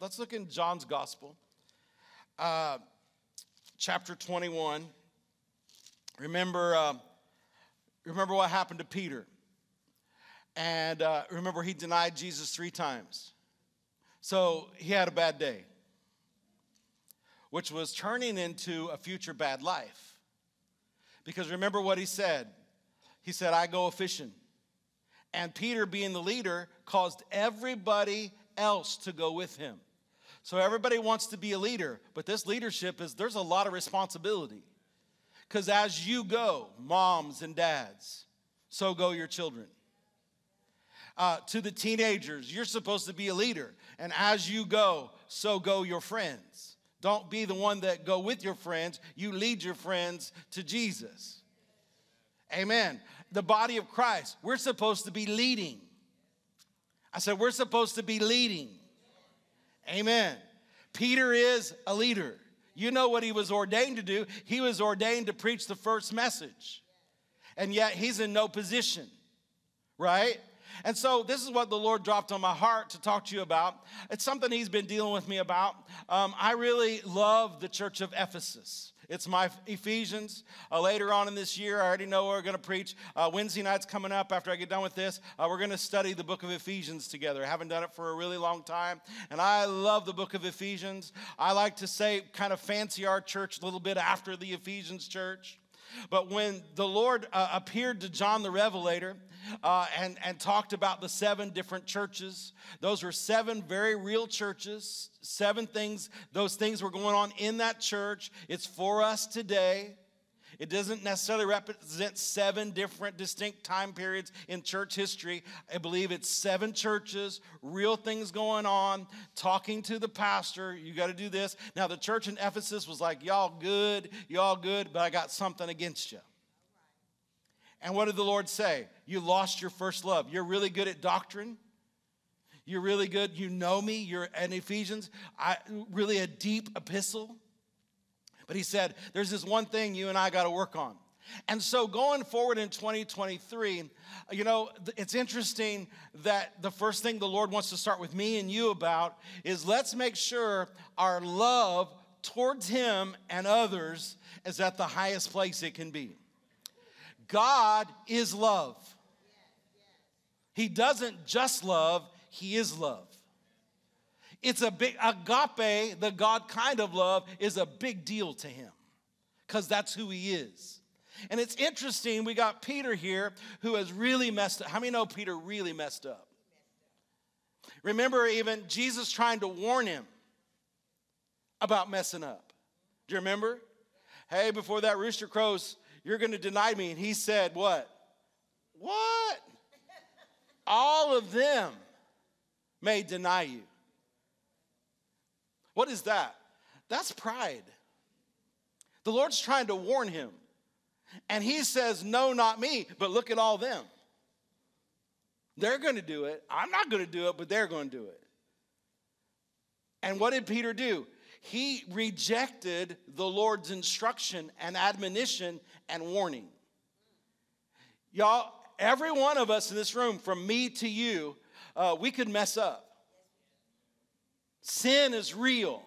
let's look in John's Gospel, uh, chapter 21. Remember, uh, remember what happened to Peter. And uh, remember, he denied Jesus three times. So he had a bad day, which was turning into a future bad life. Because remember what he said he said, I go fishing. And Peter, being the leader, caused everybody else to go with him. So everybody wants to be a leader, but this leadership is there's a lot of responsibility. Because as you go, moms and dads, so go your children. Uh, to the teenagers, you're supposed to be a leader. And as you go, so go your friends. Don't be the one that go with your friends. You lead your friends to Jesus. Amen. The body of Christ, we're supposed to be leading. I said, we're supposed to be leading. Amen. Peter is a leader. You know what he was ordained to do? He was ordained to preach the first message. And yet he's in no position, right? And so, this is what the Lord dropped on my heart to talk to you about. It's something He's been dealing with me about. Um, I really love the church of Ephesus. It's my Ephesians. Uh, later on in this year, I already know we're going to preach. Uh, Wednesday night's coming up after I get done with this. Uh, we're going to study the book of Ephesians together. I haven't done it for a really long time. And I love the book of Ephesians. I like to say, kind of fancy our church a little bit after the Ephesians church. But when the Lord uh, appeared to John the Revelator uh, and, and talked about the seven different churches, those were seven very real churches, seven things, those things were going on in that church. It's for us today. It doesn't necessarily represent seven different distinct time periods in church history. I believe it's seven churches, real things going on, talking to the pastor. You got to do this. Now, the church in Ephesus was like, y'all good, y'all good, but I got something against you. And what did the Lord say? You lost your first love. You're really good at doctrine. You're really good. You know me. You're in Ephesians. I, really a deep epistle. But he said, There's this one thing you and I got to work on. And so going forward in 2023, you know, it's interesting that the first thing the Lord wants to start with me and you about is let's make sure our love towards Him and others is at the highest place it can be. God is love. He doesn't just love, He is love. It's a big, agape, the God kind of love, is a big deal to him because that's who he is. And it's interesting, we got Peter here who has really messed up. How many know Peter really messed up? Remember, even Jesus trying to warn him about messing up. Do you remember? Hey, before that rooster crows, you're going to deny me. And he said, What? What? All of them may deny you. What is that? That's pride. The Lord's trying to warn him. And he says, No, not me, but look at all them. They're going to do it. I'm not going to do it, but they're going to do it. And what did Peter do? He rejected the Lord's instruction and admonition and warning. Y'all, every one of us in this room, from me to you, uh, we could mess up. Sin is real,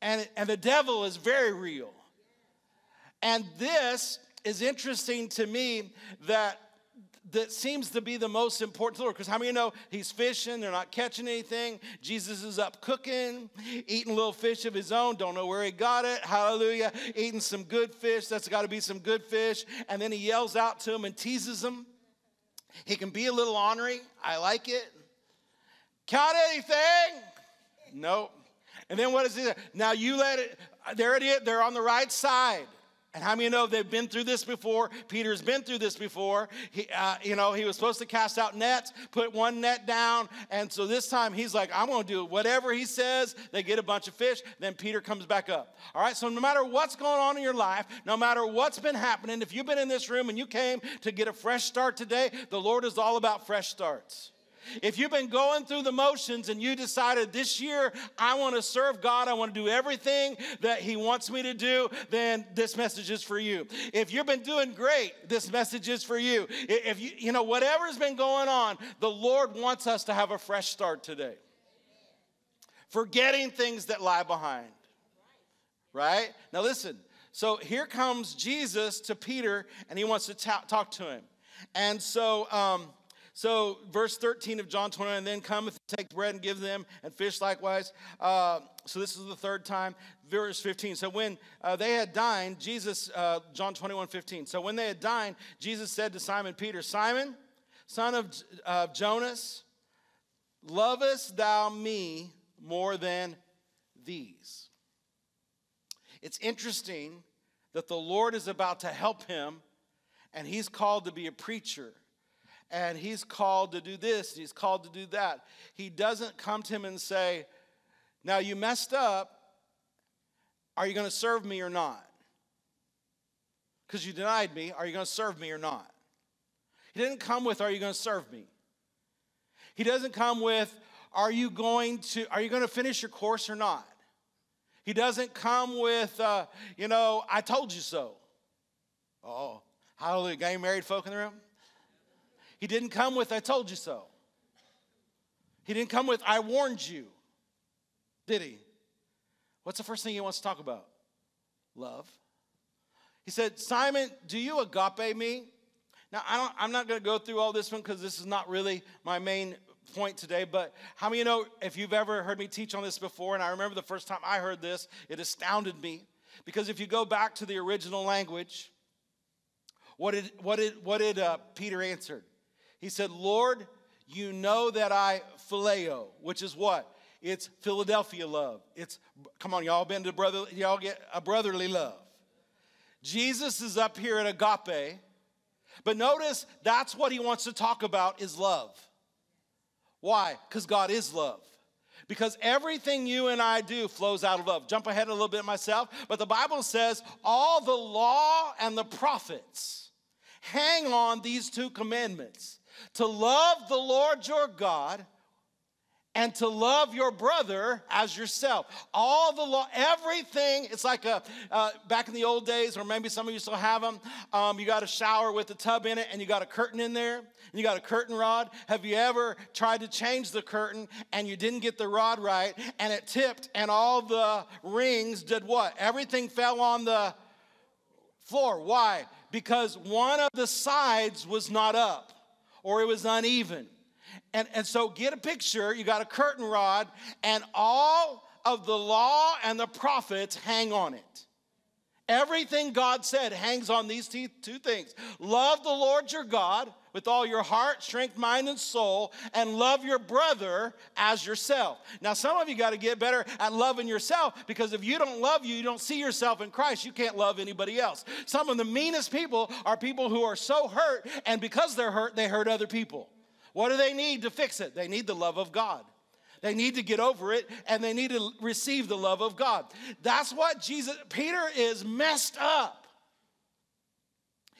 and, and the devil is very real. And this is interesting to me that that seems to be the most important to Lord. Because how many know he's fishing, they're not catching anything. Jesus is up cooking, eating little fish of his own, don't know where he got it. Hallelujah. Eating some good fish, that's got to be some good fish. And then he yells out to him and teases him. He can be a little ornery. I like it. Caught anything? Nope. And then what is it? Now you let it, there it is, they're on the right side. And how many know they've been through this before? Peter's been through this before. He, uh, you know, he was supposed to cast out nets, put one net down, and so this time he's like, "I'm going to do whatever he says." They get a bunch of fish. Then Peter comes back up. All right. So no matter what's going on in your life, no matter what's been happening, if you've been in this room and you came to get a fresh start today, the Lord is all about fresh starts. If you've been going through the motions and you decided this year, I want to serve God, I want to do everything that He wants me to do, then this message is for you. If you've been doing great, this message is for you. If you, you know, whatever's been going on, the Lord wants us to have a fresh start today. forgetting things that lie behind. Right? Now, listen. So here comes Jesus to Peter, and he wants to ta- talk to him. And so, um, so verse 13 of John 21, and then cometh, take bread and give them, and fish likewise. Uh, so this is the third time. Verse 15. So when uh, they had dined, Jesus, uh, John 21, 15. So when they had dined, Jesus said to Simon Peter, Simon, son of Jonas, lovest thou me more than these? It's interesting that the Lord is about to help him, and he's called to be a preacher and he's called to do this, he's called to do that. He doesn't come to him and say, Now you messed up. Are you going to serve me or not? Because you denied me. Are you going to serve me or not? He didn't come with, Are you going to serve me? He doesn't come with, Are you going to, are you going to finish your course or not? He doesn't come with, uh, you know, I told you so. Oh, hallelujah. Got any married folk in the room? He didn't come with, I told you so. He didn't come with, I warned you. Did he? What's the first thing he wants to talk about? Love. He said, Simon, do you agape me? Now, I am not going to go through all this one because this is not really my main point today, but how many you know if you've ever heard me teach on this before, and I remember the first time I heard this, it astounded me. Because if you go back to the original language, what did, what did, what did uh, Peter answer? He said, Lord, you know that I phileo, which is what? It's Philadelphia love. It's, come on, y'all been to brother, y'all get a brotherly love. Jesus is up here at agape, but notice that's what he wants to talk about is love. Why? Because God is love. Because everything you and I do flows out of love. Jump ahead a little bit myself, but the Bible says all the law and the prophets hang on these two commandments to love the Lord your God and to love your brother as yourself. All the law, everything, it's like a, uh, back in the old days, or maybe some of you still have them, um, you got a shower with a tub in it and you got a curtain in there, and you got a curtain rod. Have you ever tried to change the curtain and you didn't get the rod right and it tipped and all the rings did what? Everything fell on the floor. Why? Because one of the sides was not up or it was uneven. And, and so get a picture. You got a curtain rod, and all of the law and the prophets hang on it. Everything God said hangs on these two things love the Lord your God with all your heart, strength, mind, and soul, and love your brother as yourself. Now, some of you got to get better at loving yourself because if you don't love you, you don't see yourself in Christ, you can't love anybody else. Some of the meanest people are people who are so hurt, and because they're hurt, they hurt other people. What do they need to fix it? They need the love of God. They need to get over it and they need to receive the love of God. That's what Jesus, Peter is messed up.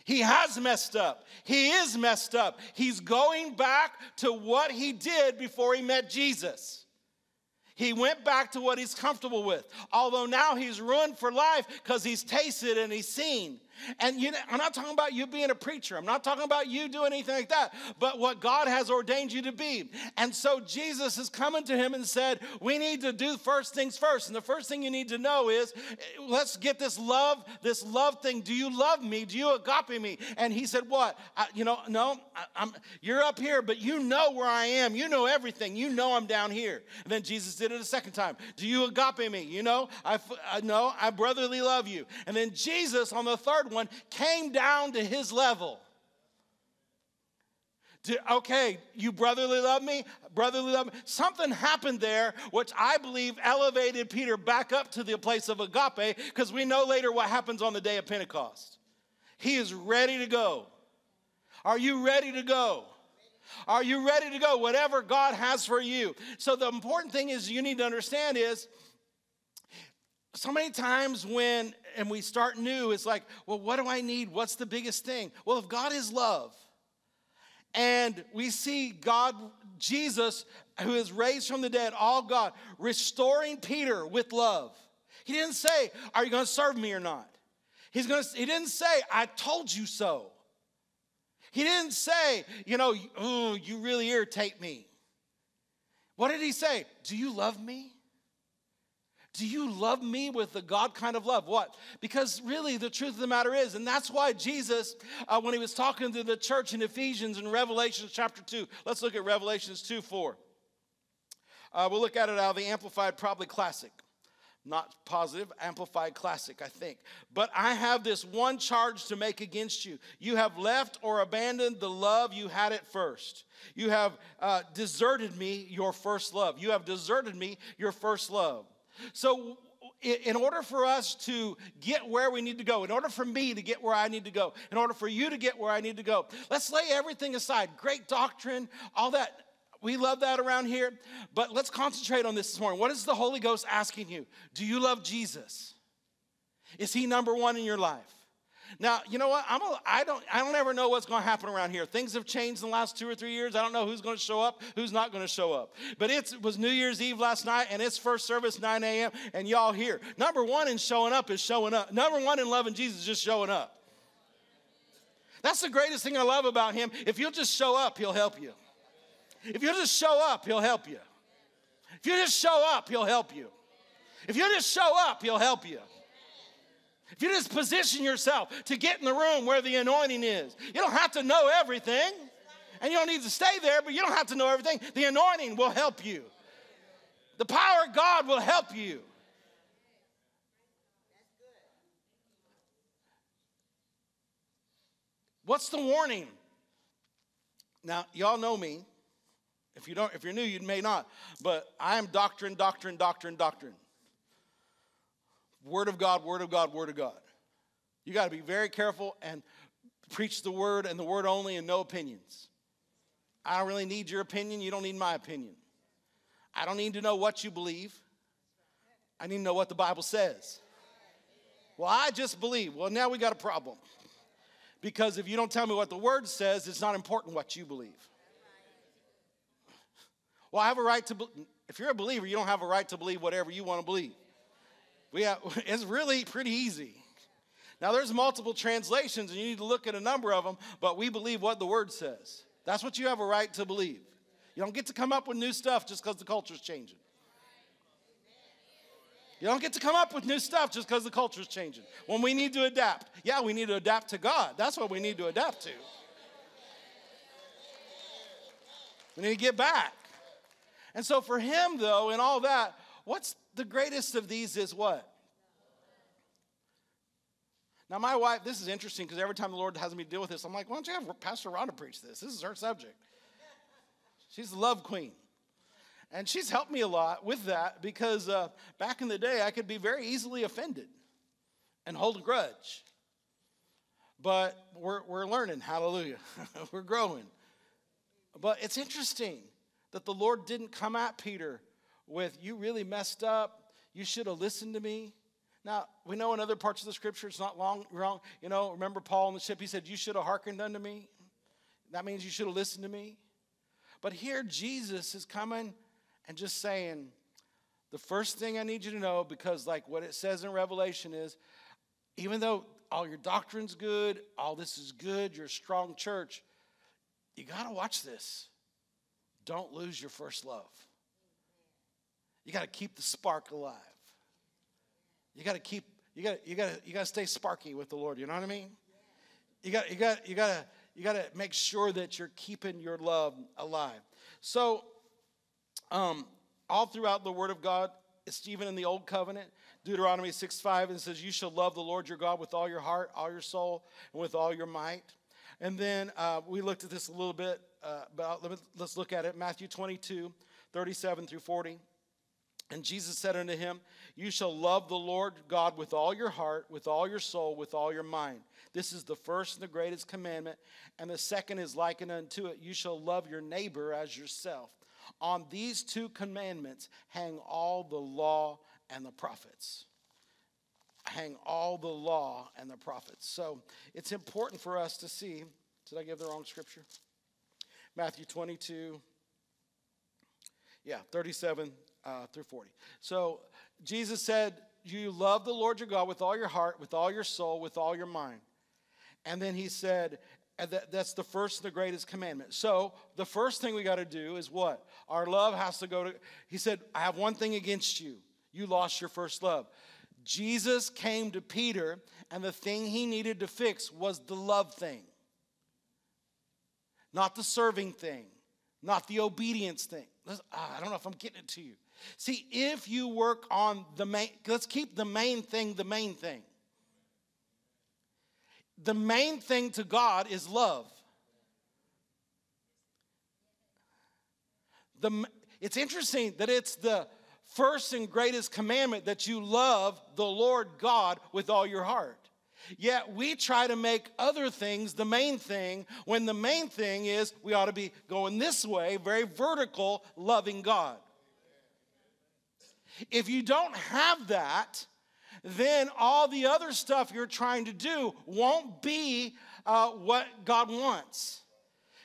He has messed up. He is messed up. He's going back to what he did before he met Jesus. He went back to what he's comfortable with. Although now he's ruined for life because he's tasted and he's seen. And you know, I'm not talking about you being a preacher. I'm not talking about you doing anything like that, but what God has ordained you to be. And so Jesus is coming to him and said, We need to do first things first. And the first thing you need to know is let's get this love, this love thing. Do you love me? Do you agape me? And he said, What? I, you know, no, I, you're up here, but you know where I am. You know everything. You know I'm down here. And then Jesus did it a second time. Do you agape me? You know, I, I know uh, I brotherly love you. And then Jesus on the third one came down to his level. Okay, you brotherly love me, brotherly love me. Something happened there, which I believe elevated Peter back up to the place of agape, because we know later what happens on the day of Pentecost. He is ready to go. Are you ready to go? Are you ready to go? Whatever God has for you. So the important thing is you need to understand is so many times when and we start new it's like well what do i need? What's the biggest thing? Well if god is love and we see god jesus who is raised from the dead all god restoring peter with love. He didn't say are you going to serve me or not? He's to he didn't say i told you so. He didn't say you know oh, you really irritate me. What did he say? Do you love me Do you love me with the God kind of love? What? Because really, the truth of the matter is, and that's why Jesus, uh, when he was talking to the church in Ephesians and Revelations chapter 2, let's look at Revelations 2 4. Uh, we'll look at it out of the Amplified, probably classic. Not positive, amplified classic, I think. But I have this one charge to make against you. You have left or abandoned the love you had at first. You have uh, deserted me, your first love. You have deserted me, your first love. So, in order for us to get where we need to go, in order for me to get where I need to go, in order for you to get where I need to go, let's lay everything aside. Great doctrine, all that. We love that around here, but let's concentrate on this this morning. What is the Holy Ghost asking you? Do you love Jesus? Is he number one in your life? Now, you know what? I'm a, I don't I don't ever know what's going to happen around here. Things have changed in the last 2 or 3 years. I don't know who's going to show up, who's not going to show up. But it was New Year's Eve last night and it's first service 9 a.m. and y'all here. Number 1 in showing up is showing up. Number 1 in loving Jesus is just showing up. That's the greatest thing I love about him. If you'll just show up, he'll help you. If you'll just show up, he'll help you. If you just show up, he'll help you. If you just show up, he'll help you. If you just position yourself to get in the room where the anointing is, you don't have to know everything. And you don't need to stay there, but you don't have to know everything. The anointing will help you, the power of God will help you. What's the warning? Now, y'all know me. If you don't, if you're new, you may not. But I am doctrine, doctrine, doctrine, doctrine. Word of God, word of God, word of God. You got to be very careful and preach the word and the word only and no opinions. I don't really need your opinion. You don't need my opinion. I don't need to know what you believe. I need to know what the Bible says. Well, I just believe. Well, now we got a problem. Because if you don't tell me what the word says, it's not important what you believe. Well, I have a right to, be- if you're a believer, you don't have a right to believe whatever you want to believe. We have, it's really pretty easy. Now, there's multiple translations, and you need to look at a number of them, but we believe what the word says. That's what you have a right to believe. You don't get to come up with new stuff just because the culture's changing. You don't get to come up with new stuff just because the culture's changing. When we need to adapt, yeah, we need to adapt to God. That's what we need to adapt to. We need to get back. And so, for him, though, and all that, what's the greatest of these is what? Now, my wife, this is interesting because every time the Lord has me deal with this, I'm like, why don't you have Pastor Rhonda preach this? This is her subject. She's the love queen. And she's helped me a lot with that because uh, back in the day, I could be very easily offended and hold a grudge. But we're, we're learning, hallelujah. we're growing. But it's interesting that the Lord didn't come at Peter with, You really messed up. You should have listened to me. Now, we know in other parts of the scripture it's not long wrong. You know, remember Paul on the ship, he said, You should have hearkened unto me. That means you should have listened to me. But here Jesus is coming and just saying, the first thing I need you to know, because like what it says in Revelation is, even though all your doctrine's good, all this is good, you're a strong church, you got to watch this. Don't lose your first love. You got to keep the spark alive. You got to keep you got you got you got to stay sparky with the Lord, you know what I mean? You got you got you got to you got to make sure that you're keeping your love alive. So um all throughout the word of God, it's even in the old covenant, Deuteronomy 6 5, and says, You shall love the Lord your God with all your heart, all your soul, and with all your might. And then uh, we looked at this a little bit, uh, but let's look at it. Matthew 22, 37 through 40. And Jesus said unto him, You shall love the Lord God with all your heart, with all your soul, with all your mind. This is the first and the greatest commandment. And the second is likened unto it You shall love your neighbor as yourself. On these two commandments hang all the law and the prophets. Hang all the law and the prophets. So it's important for us to see. Did I give the wrong scripture? Matthew 22. Yeah, 37 uh, through 40. So Jesus said, You love the Lord your God with all your heart, with all your soul, with all your mind. And then he said, and that, that's the first and the greatest commandment. So the first thing we got to do is what? Our love has to go to, he said, I have one thing against you. you lost your first love. Jesus came to Peter, and the thing he needed to fix was the love thing, not the serving thing, not the obedience thing. Ah, I don't know if I'm getting it to you. See, if you work on the main, let's keep the main thing the main thing. The main thing to God is love. The, it's interesting that it's the first and greatest commandment that you love the Lord God with all your heart. Yet we try to make other things the main thing when the main thing is we ought to be going this way, very vertical, loving God. If you don't have that, then all the other stuff you're trying to do won't be uh, what God wants.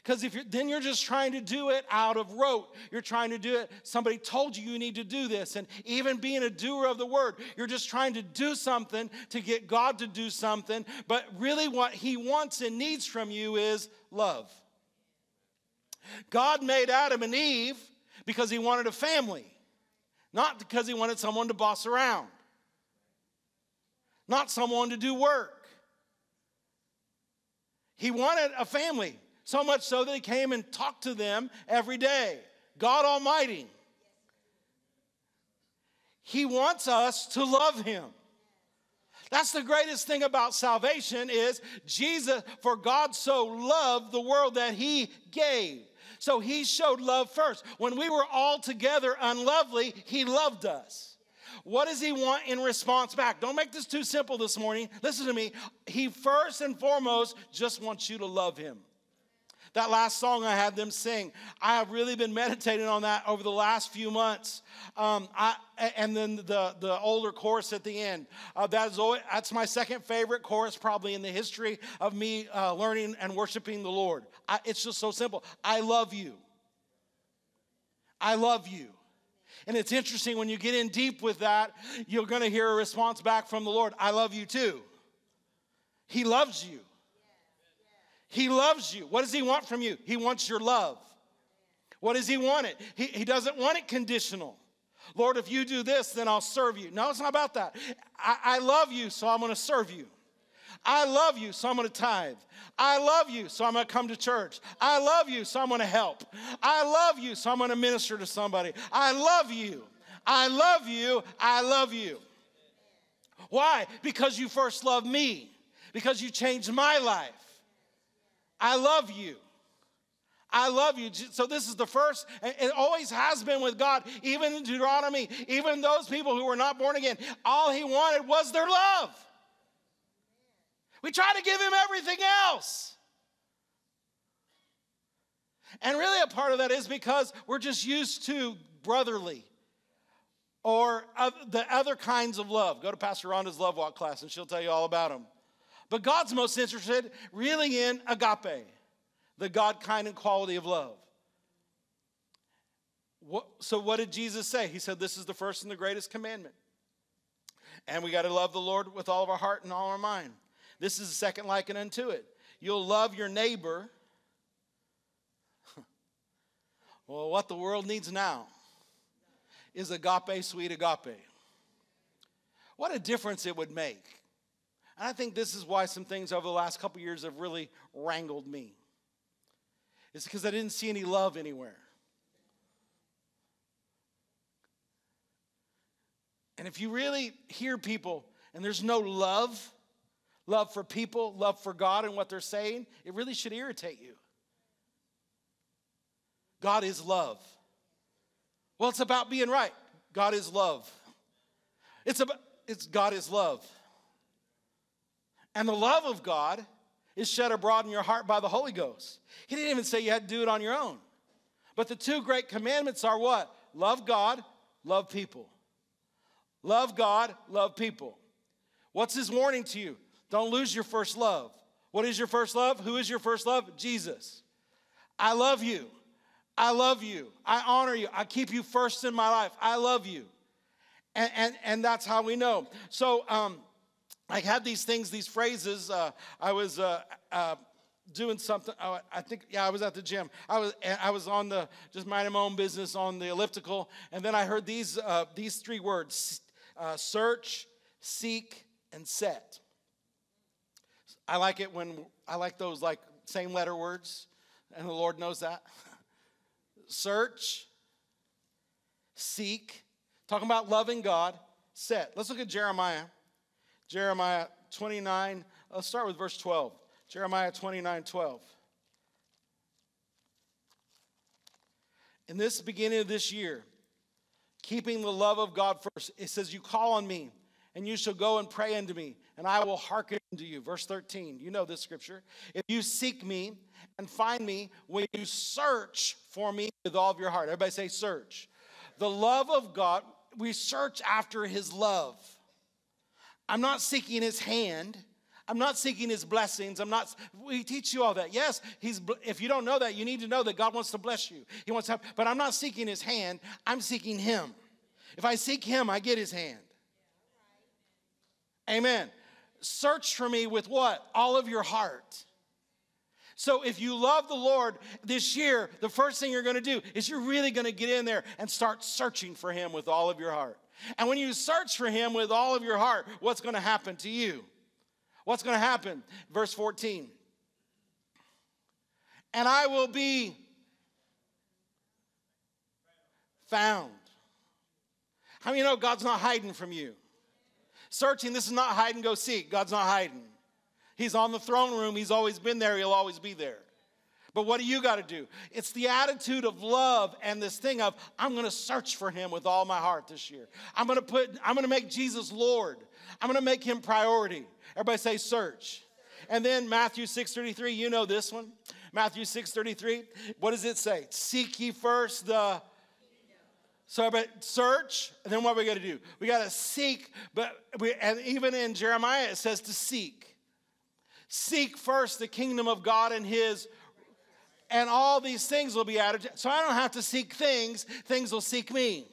Because if you're, then you're just trying to do it out of rote. You're trying to do it. Somebody told you you need to do this. And even being a doer of the word, you're just trying to do something to get God to do something. But really, what He wants and needs from you is love. God made Adam and Eve because He wanted a family, not because He wanted someone to boss around, not someone to do work. He wanted a family. So much so that he came and talked to them every day. God Almighty. He wants us to love him. That's the greatest thing about salvation is Jesus for God so loved the world that he gave. So he showed love first. When we were all together unlovely, he loved us. What does he want in response back? Don't make this too simple this morning. Listen to me. He first and foremost just wants you to love him. That last song I had them sing, I have really been meditating on that over the last few months. Um, I, and then the, the older chorus at the end. Uh, that is always, that's my second favorite chorus, probably in the history of me uh, learning and worshiping the Lord. I, it's just so simple. I love you. I love you. And it's interesting when you get in deep with that, you're going to hear a response back from the Lord I love you too. He loves you. He loves you. What does He want from you? He wants your love. What does He want it? He, he doesn't want it conditional. Lord, if you do this, then I'll serve you. No, it's not about that. I, I love you, so I'm going to serve you. I love you, so I'm going to tithe. I love you, so I'm going to come to church. I love you, so I'm going to help. I love you, so I'm going to minister to somebody. I love you. I love you. I love you. Why? Because you first loved me, because you changed my life. I love you. I love you. So this is the first, it always has been with God, even in Deuteronomy, even those people who were not born again, all he wanted was their love. We try to give him everything else. And really, a part of that is because we're just used to brotherly or the other kinds of love. Go to Pastor Rhonda's Love Walk class and she'll tell you all about them. But God's most interested really in agape, the God kind and quality of love. What, so, what did Jesus say? He said, This is the first and the greatest commandment. And we got to love the Lord with all of our heart and all our mind. This is the second likened unto it. You'll love your neighbor. well, what the world needs now is agape, sweet agape. What a difference it would make and I think this is why some things over the last couple years have really wrangled me. It's because I didn't see any love anywhere. And if you really hear people and there's no love, love for people, love for God and what they're saying, it really should irritate you. God is love. Well, it's about being right. God is love. It's about it's God is love. And the love of God is shed abroad in your heart by the Holy Ghost. He didn't even say you had to do it on your own. But the two great commandments are what? Love God, love people. Love God, love people. What's his warning to you? Don't lose your first love. What is your first love? Who is your first love? Jesus. I love you. I love you. I honor you. I keep you first in my life. I love you. And, and, and that's how we know. So, um, I had these things, these phrases. Uh, I was uh, uh, doing something. Uh, I think, yeah, I was at the gym. I was, I was on the just minding my own business on the elliptical, and then I heard these uh, these three words: uh, search, seek, and set. I like it when I like those like same letter words, and the Lord knows that. search, seek, talking about loving God, set. Let's look at Jeremiah. Jeremiah 29, let's start with verse 12. Jeremiah 29, 12. In this beginning of this year, keeping the love of God first, it says, You call on me, and you shall go and pray unto me, and I will hearken unto you. Verse 13, you know this scripture. If you seek me and find me, when you search for me with all of your heart. Everybody say, search. The love of God, we search after his love. I'm not seeking his hand. I'm not seeking his blessings. I'm not, we teach you all that. Yes, he's, if you don't know that, you need to know that God wants to bless you. He wants to have, but I'm not seeking his hand. I'm seeking him. If I seek him, I get his hand. Amen. Search for me with what? All of your heart. So if you love the Lord this year, the first thing you're going to do is you're really going to get in there and start searching for him with all of your heart. And when you search for him with all of your heart, what's going to happen to you? What's going to happen? Verse 14. And I will be found. How many you know God's not hiding from you? Searching, this is not hide and go seek. God's not hiding. He's on the throne room. He's always been there. He'll always be there. But what do you got to do? It's the attitude of love and this thing of I'm going to search for him with all my heart this year. I'm going to put I'm going to make Jesus Lord. I'm going to make him priority. Everybody say search. And then Matthew 6:33, you know this one. Matthew 6:33. What does it say? Seek ye first the so, but search, and then what we got to do? We got to seek, but we, and even in Jeremiah it says to seek. Seek first the kingdom of God and His and all these things will be added. So I don't have to seek things, things will seek me.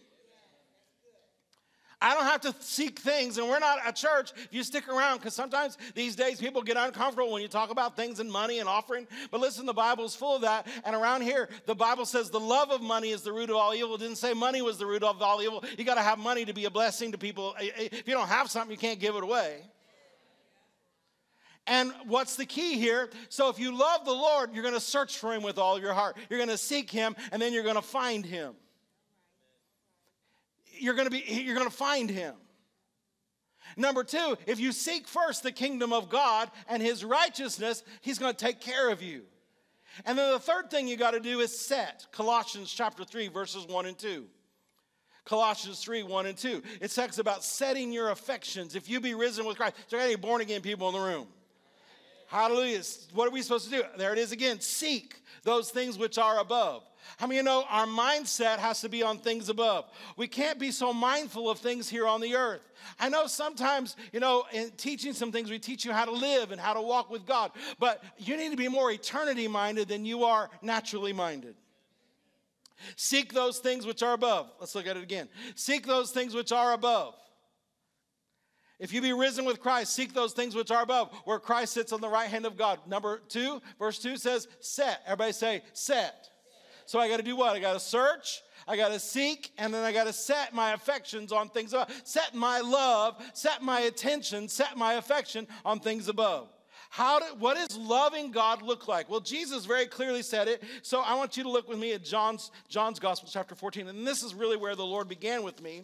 I don't have to seek things, and we're not a church if you stick around, because sometimes these days people get uncomfortable when you talk about things and money and offering. But listen, the Bible is full of that. And around here, the Bible says the love of money is the root of all evil. It didn't say money was the root of all evil. You got to have money to be a blessing to people. If you don't have something, you can't give it away. And what's the key here? So if you love the Lord, you're going to search for him with all your heart. You're going to seek him and then you're going to find him. You're going to be you're going to find him. Number 2, if you seek first the kingdom of God and his righteousness, he's going to take care of you. And then the third thing you got to do is set. Colossians chapter 3 verses 1 and 2. Colossians 3 1 and 2. It talks about setting your affections. If you be risen with Christ, there are any born again people in the room. Hallelujah. What are we supposed to do? There it is again. Seek those things which are above. How many you know our mindset has to be on things above? We can't be so mindful of things here on the earth. I know sometimes, you know, in teaching some things, we teach you how to live and how to walk with God, but you need to be more eternity minded than you are naturally minded. Seek those things which are above. Let's look at it again. Seek those things which are above. If you be risen with Christ, seek those things which are above, where Christ sits on the right hand of God. Number two, verse two says, set. Everybody say, set. So I got to do what? I got to search, I got to seek, and then I got to set my affections on things above. Set my love, set my attention, set my affection on things above. How do, what does loving God look like? Well, Jesus very clearly said it. So I want you to look with me at John's, John's Gospel, chapter 14. And this is really where the Lord began with me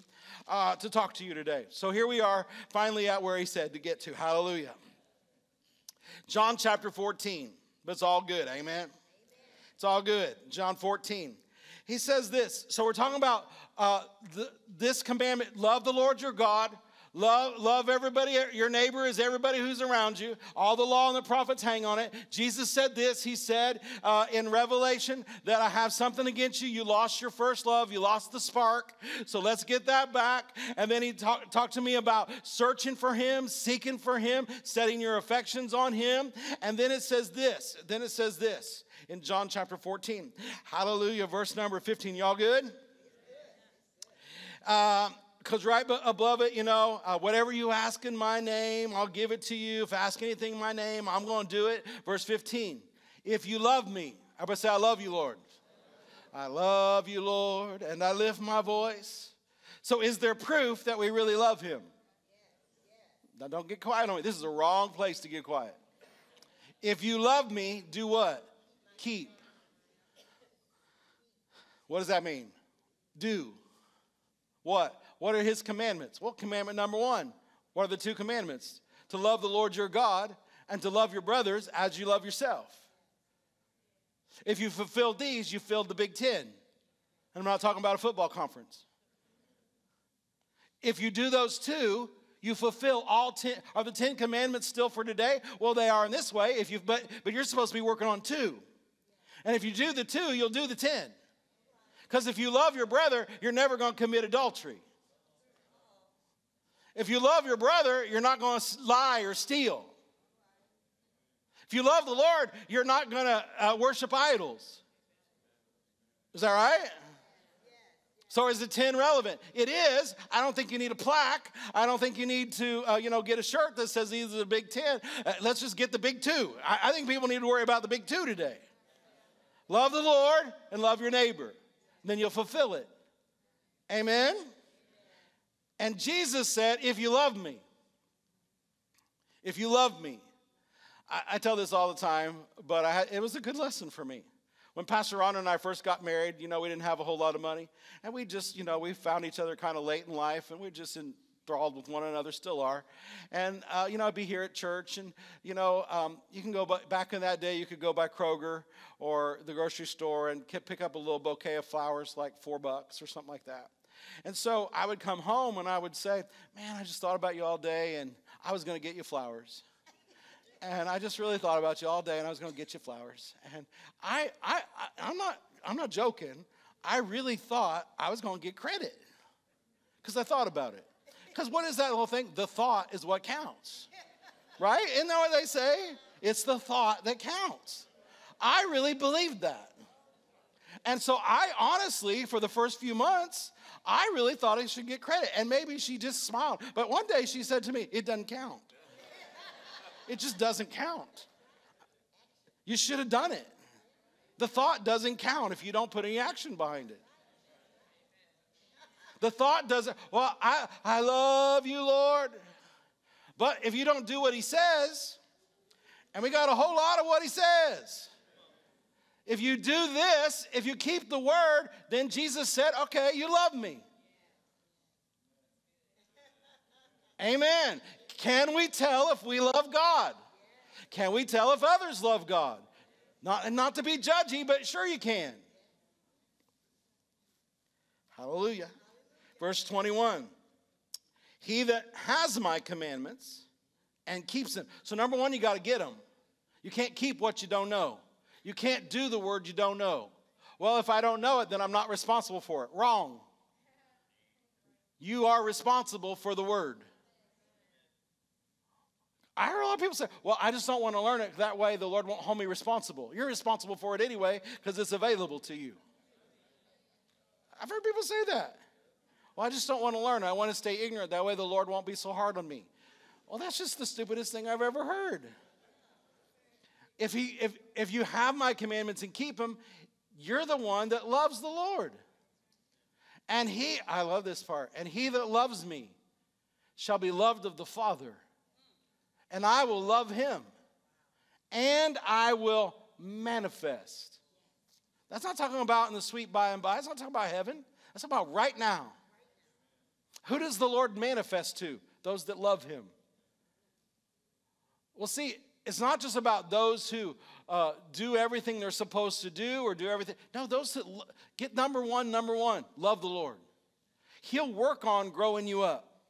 uh, to talk to you today. So here we are, finally at where he said to get to. Hallelujah. John chapter 14. But it's all good. Amen. Amen. It's all good. John 14. He says this. So we're talking about uh, this commandment love the Lord your God Love, love everybody. Your neighbor is everybody who's around you. All the law and the prophets hang on it. Jesus said this. He said uh, in Revelation that I have something against you. You lost your first love. You lost the spark. So let's get that back. And then he talked talk to me about searching for him, seeking for him, setting your affections on him. And then it says this. Then it says this in John chapter 14. Hallelujah. Verse number 15. Y'all good? Uh, because right above it, you know, uh, whatever you ask in my name, I'll give it to you. If I ask anything in my name, I'm going to do it. Verse 15, if you love me, everybody say, I love you, Lord. I love you, Lord, and I lift my voice So, is there proof that we really love him? Now, don't get quiet on me. This is the wrong place to get quiet. If you love me, do what? Keep. What does that mean? Do. What? What are his commandments? Well, commandment number one. What are the two commandments? To love the Lord your God and to love your brothers as you love yourself. If you fulfilled these, you filled the Big Ten. And I'm not talking about a football conference. If you do those two, you fulfill all 10 are the 10 commandments still for today well they are in this way if you but but you're supposed to be working on two and if you do the two you'll do the 10 because if you love your brother you're never going to commit adultery if you love your brother you're not going to lie or steal if you love the lord you're not going to uh, worship idols is that right so is the 10 relevant? It is. I don't think you need a plaque. I don't think you need to, uh, you know, get a shirt that says these are the big 10. Uh, let's just get the big two. I, I think people need to worry about the big two today. Love the Lord and love your neighbor. Then you'll fulfill it. Amen? And Jesus said, if you love me, if you love me, I, I tell this all the time, but I, it was a good lesson for me. When Pastor Ron and I first got married, you know, we didn't have a whole lot of money. And we just, you know, we found each other kind of late in life and we're just enthralled with one another, still are. And, uh, you know, I'd be here at church and, you know, um, you can go by, back in that day, you could go by Kroger or the grocery store and pick up a little bouquet of flowers, like four bucks or something like that. And so I would come home and I would say, Man, I just thought about you all day and I was going to get you flowers and I just really thought about you all day, and I was going to get you flowers. And I, I, I, am not, I'm not joking. I really thought I was going to get credit because I thought about it. Because what is that whole thing? The thought is what counts, right? Isn't that what they say? It's the thought that counts. I really believed that. And so I honestly, for the first few months, I really thought I should get credit. And maybe she just smiled. But one day she said to me, It doesn't count. It just doesn't count. You should have done it. The thought doesn't count if you don't put any action behind it. The thought doesn't, well, I, I love you, Lord. But if you don't do what he says, and we got a whole lot of what he says. If you do this, if you keep the word, then Jesus said, okay, you love me. Amen. Can we tell if we love God? Can we tell if others love God? Not, and not to be judgy, but sure you can. Hallelujah. Verse 21 He that has my commandments and keeps them. So, number one, you got to get them. You can't keep what you don't know. You can't do the word you don't know. Well, if I don't know it, then I'm not responsible for it. Wrong. You are responsible for the word. I hear a lot of people say, Well, I just don't want to learn it. That way the Lord won't hold me responsible. You're responsible for it anyway because it's available to you. I've heard people say that. Well, I just don't want to learn. I want to stay ignorant. That way the Lord won't be so hard on me. Well, that's just the stupidest thing I've ever heard. If, he, if, if you have my commandments and keep them, you're the one that loves the Lord. And he, I love this part, and he that loves me shall be loved of the Father and I will love him, and I will manifest. That's not talking about in the sweet by and by. It's not talking about heaven. That's about right now. Who does the Lord manifest to? Those that love him. Well, see, it's not just about those who uh, do everything they're supposed to do or do everything. No, those that lo- get number one, number one, love the Lord. He'll work on growing you up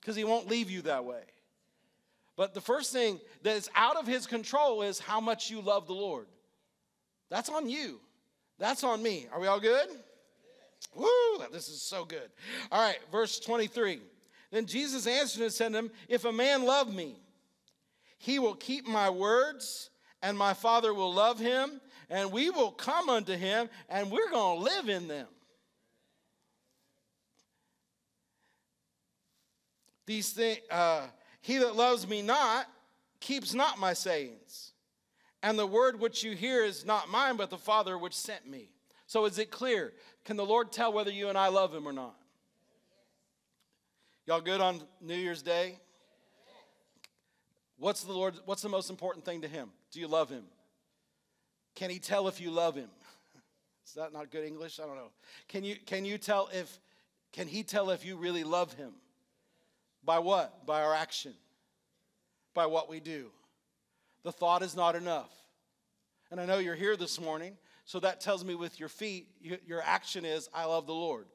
because he won't leave you that way. But the first thing that is out of his control is how much you love the Lord. That's on you. That's on me. Are we all good? Woo, this is so good. All right, verse 23. Then Jesus answered and said to him, If a man love me, he will keep my words, and my Father will love him, and we will come unto him, and we're going to live in them. These things, uh, he that loves me not keeps not my sayings. And the word which you hear is not mine, but the Father which sent me. So is it clear? Can the Lord tell whether you and I love him or not? Y'all good on New Year's Day? What's the Lord what's the most important thing to him? Do you love him? Can he tell if you love him? Is that not good English? I don't know. Can you can you tell if can he tell if you really love him? By what? By our action. By what we do. The thought is not enough. And I know you're here this morning, so that tells me with your feet, your action is, I love the Lord.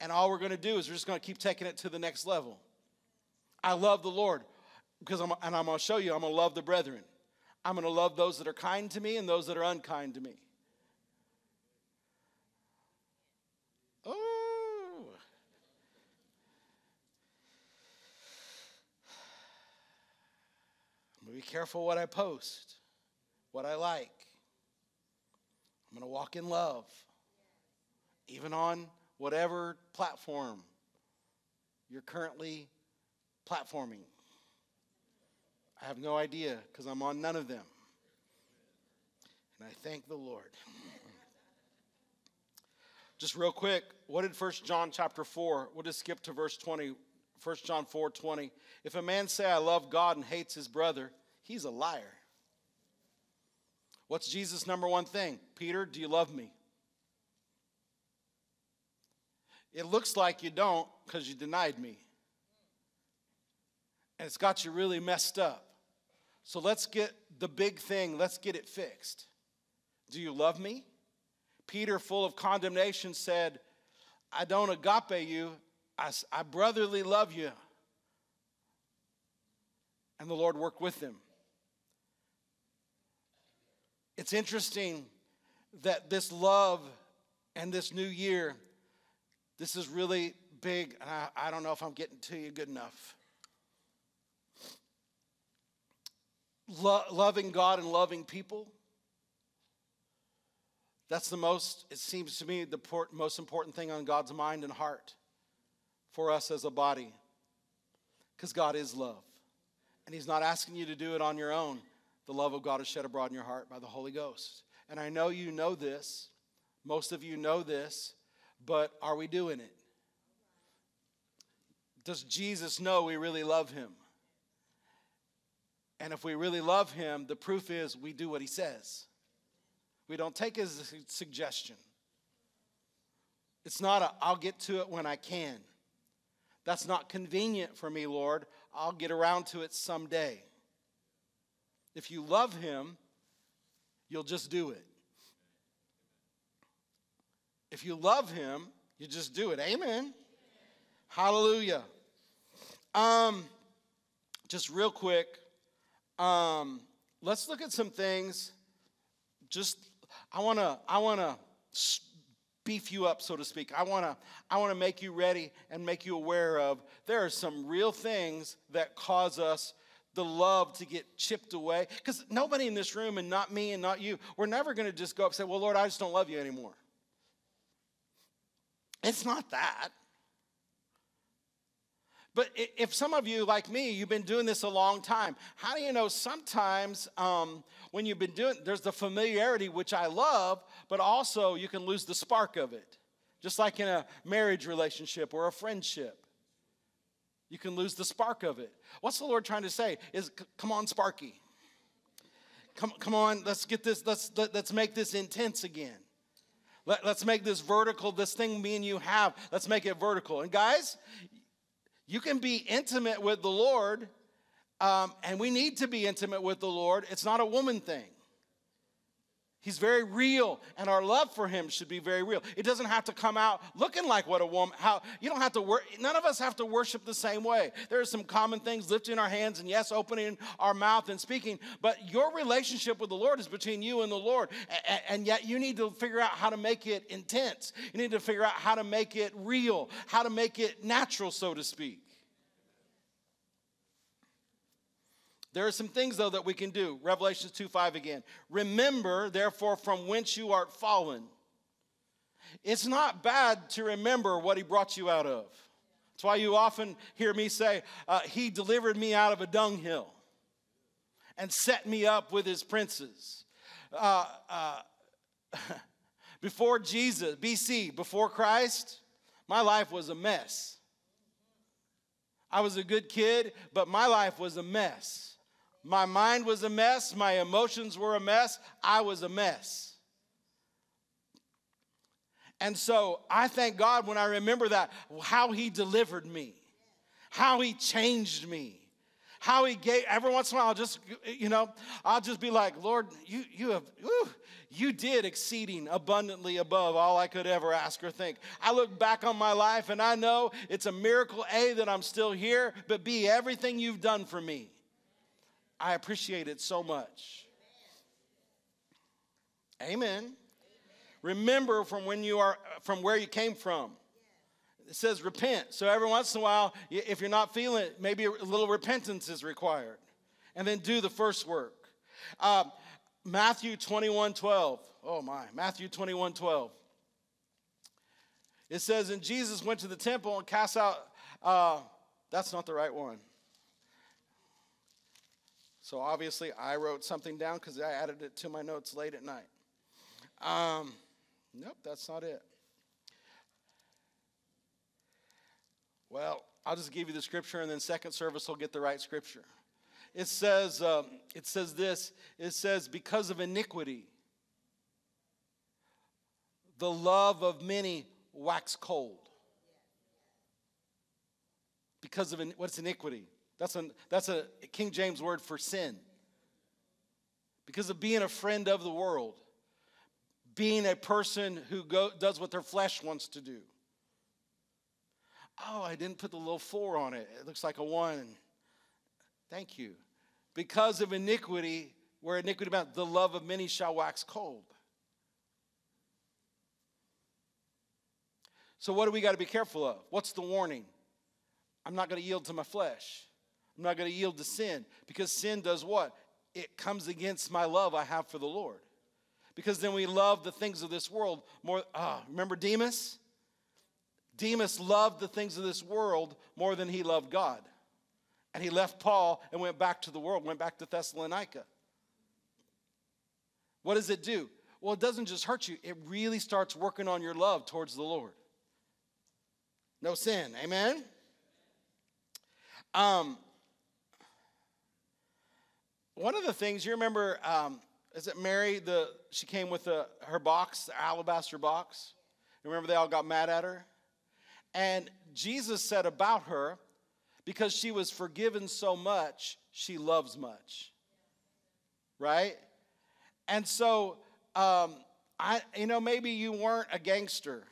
And all we're going to do is we're just going to keep taking it to the next level. I love the Lord because I'm, and I'm going to show you, I'm going to love the brethren. I'm going to love those that are kind to me and those that are unkind to me. Oh. I'm going to be careful what I post, what I like. I'm going to walk in love, even on whatever platform you're currently platforming. I have no idea because I'm on none of them. And I thank the Lord. Just real quick, what did 1 John chapter 4? We'll just skip to verse 20. 1 John 4 20. If a man say, I love God and hates his brother, he's a liar. What's Jesus' number one thing? Peter, do you love me? It looks like you don't because you denied me. And it's got you really messed up. So let's get the big thing, let's get it fixed. Do you love me? Peter, full of condemnation, said, I don't agape you, I, I brotherly love you. And the Lord worked with him. It's interesting that this love and this new year, this is really big. I, I don't know if I'm getting to you good enough. Lo- loving God and loving people. That's the most, it seems to me, the port, most important thing on God's mind and heart for us as a body. Because God is love. And He's not asking you to do it on your own the love of God is shed abroad in your heart by the Holy Ghost. And I know you know this. Most of you know this, but are we doing it? Does Jesus know we really love him? And if we really love him, the proof is we do what he says. We don't take his suggestion. It's not a, I'll get to it when I can. That's not convenient for me, Lord. I'll get around to it someday. If you love him, you'll just do it. If you love him, you just do it. Amen. Hallelujah. Um, just real quick, um, let's look at some things. Just I wanna I wanna beef you up, so to speak. I wanna I wanna make you ready and make you aware of there are some real things that cause us the love to get chipped away. Because nobody in this room, and not me and not you, we're never going to just go up and say, Well, Lord, I just don't love you anymore. It's not that. But if some of you, like me, you've been doing this a long time, how do you know sometimes um, when you've been doing, there's the familiarity, which I love, but also you can lose the spark of it, just like in a marriage relationship or a friendship. You can lose the spark of it. What's the Lord trying to say? Is come on, Sparky. Come, come on, let's get this, let's, let's make this intense again. Let, let's make this vertical, this thing me and you have, let's make it vertical. And guys, you can be intimate with the Lord, um, and we need to be intimate with the Lord. It's not a woman thing. He's very real, and our love for him should be very real. It doesn't have to come out looking like what a woman. How you don't have to work. None of us have to worship the same way. There are some common things: lifting our hands and yes, opening our mouth and speaking. But your relationship with the Lord is between you and the Lord, and yet you need to figure out how to make it intense. You need to figure out how to make it real, how to make it natural, so to speak. There are some things, though, that we can do. Revelations 2 5 again. Remember, therefore, from whence you art fallen. It's not bad to remember what he brought you out of. That's why you often hear me say, uh, He delivered me out of a dunghill and set me up with his princes. Uh, uh, before Jesus, BC, before Christ, my life was a mess. I was a good kid, but my life was a mess. My mind was a mess. My emotions were a mess. I was a mess. And so I thank God when I remember that, how He delivered me, how He changed me how he gave every once in a while I'll just you know I'll just be like Lord you you have whew, you did exceeding abundantly above all I could ever ask or think. I look back on my life and I know it's a miracle A that I'm still here, but B everything you've done for me. I appreciate it so much. Amen. Remember from when you are from where you came from it says repent. So every once in a while, if you're not feeling it, maybe a little repentance is required. And then do the first work. Uh, Matthew 21 12. Oh my, Matthew 21 12. It says, And Jesus went to the temple and cast out, uh, that's not the right one. So obviously, I wrote something down because I added it to my notes late at night. Um, nope, that's not it. Well, I'll just give you the scripture, and then second service will get the right scripture. It says, um, it says this. It says, because of iniquity, the love of many wax cold. Because of what's iniquity? That's a that's a King James word for sin. Because of being a friend of the world, being a person who go, does what their flesh wants to do. Oh, I didn't put the little four on it. It looks like a one. Thank you. Because of iniquity, where iniquity about the love of many shall wax cold. So, what do we got to be careful of? What's the warning? I'm not going to yield to my flesh. I'm not going to yield to sin because sin does what? It comes against my love I have for the Lord. Because then we love the things of this world more. Ah, remember Demas? Demas loved the things of this world more than he loved God. And he left Paul and went back to the world, went back to Thessalonica. What does it do? Well, it doesn't just hurt you, it really starts working on your love towards the Lord. No sin. Amen? Um, one of the things you remember, um, is it Mary? The she came with the, her box, the alabaster box. Remember, they all got mad at her. And Jesus said about her, because she was forgiven so much, she loves much. Right? And so, um, I, you know, maybe you weren't a gangster.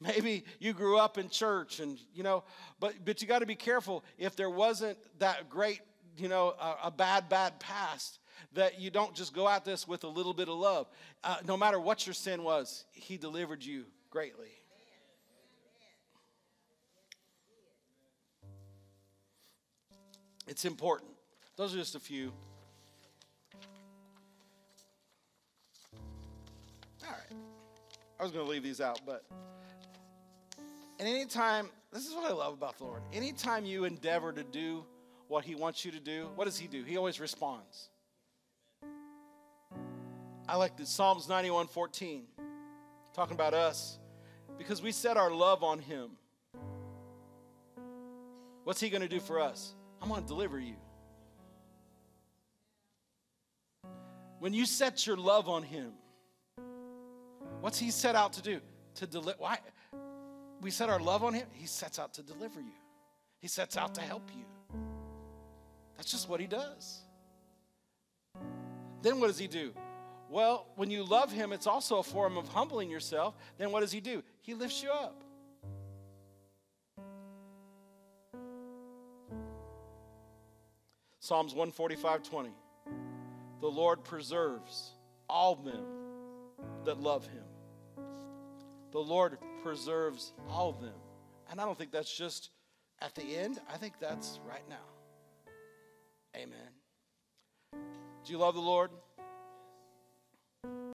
Maybe you grew up in church and, you know, but, but you got to be careful if there wasn't that great, you know, a, a, bad, bad past, that you don't just go at this with a little bit of love. Uh, no matter what your sin was, He delivered you greatly. It's important. Those are just a few. All right. I was going to leave these out, but. And anytime, this is what I love about the Lord. Anytime you endeavor to do what He wants you to do, what does He do? He always responds. I like the Psalms 91 14, talking about us, because we set our love on Him. What's He going to do for us? I'm going to deliver you. When you set your love on Him, what's He set out to do? To deliver. Why? We set our love on Him. He sets out to deliver you. He sets out to help you. That's just what He does. Then what does He do? Well, when you love Him, it's also a form of humbling yourself. Then what does He do? He lifts you up. Psalms 145 20. The Lord preserves all them that love him. The Lord preserves all them. And I don't think that's just at the end, I think that's right now. Amen. Do you love the Lord?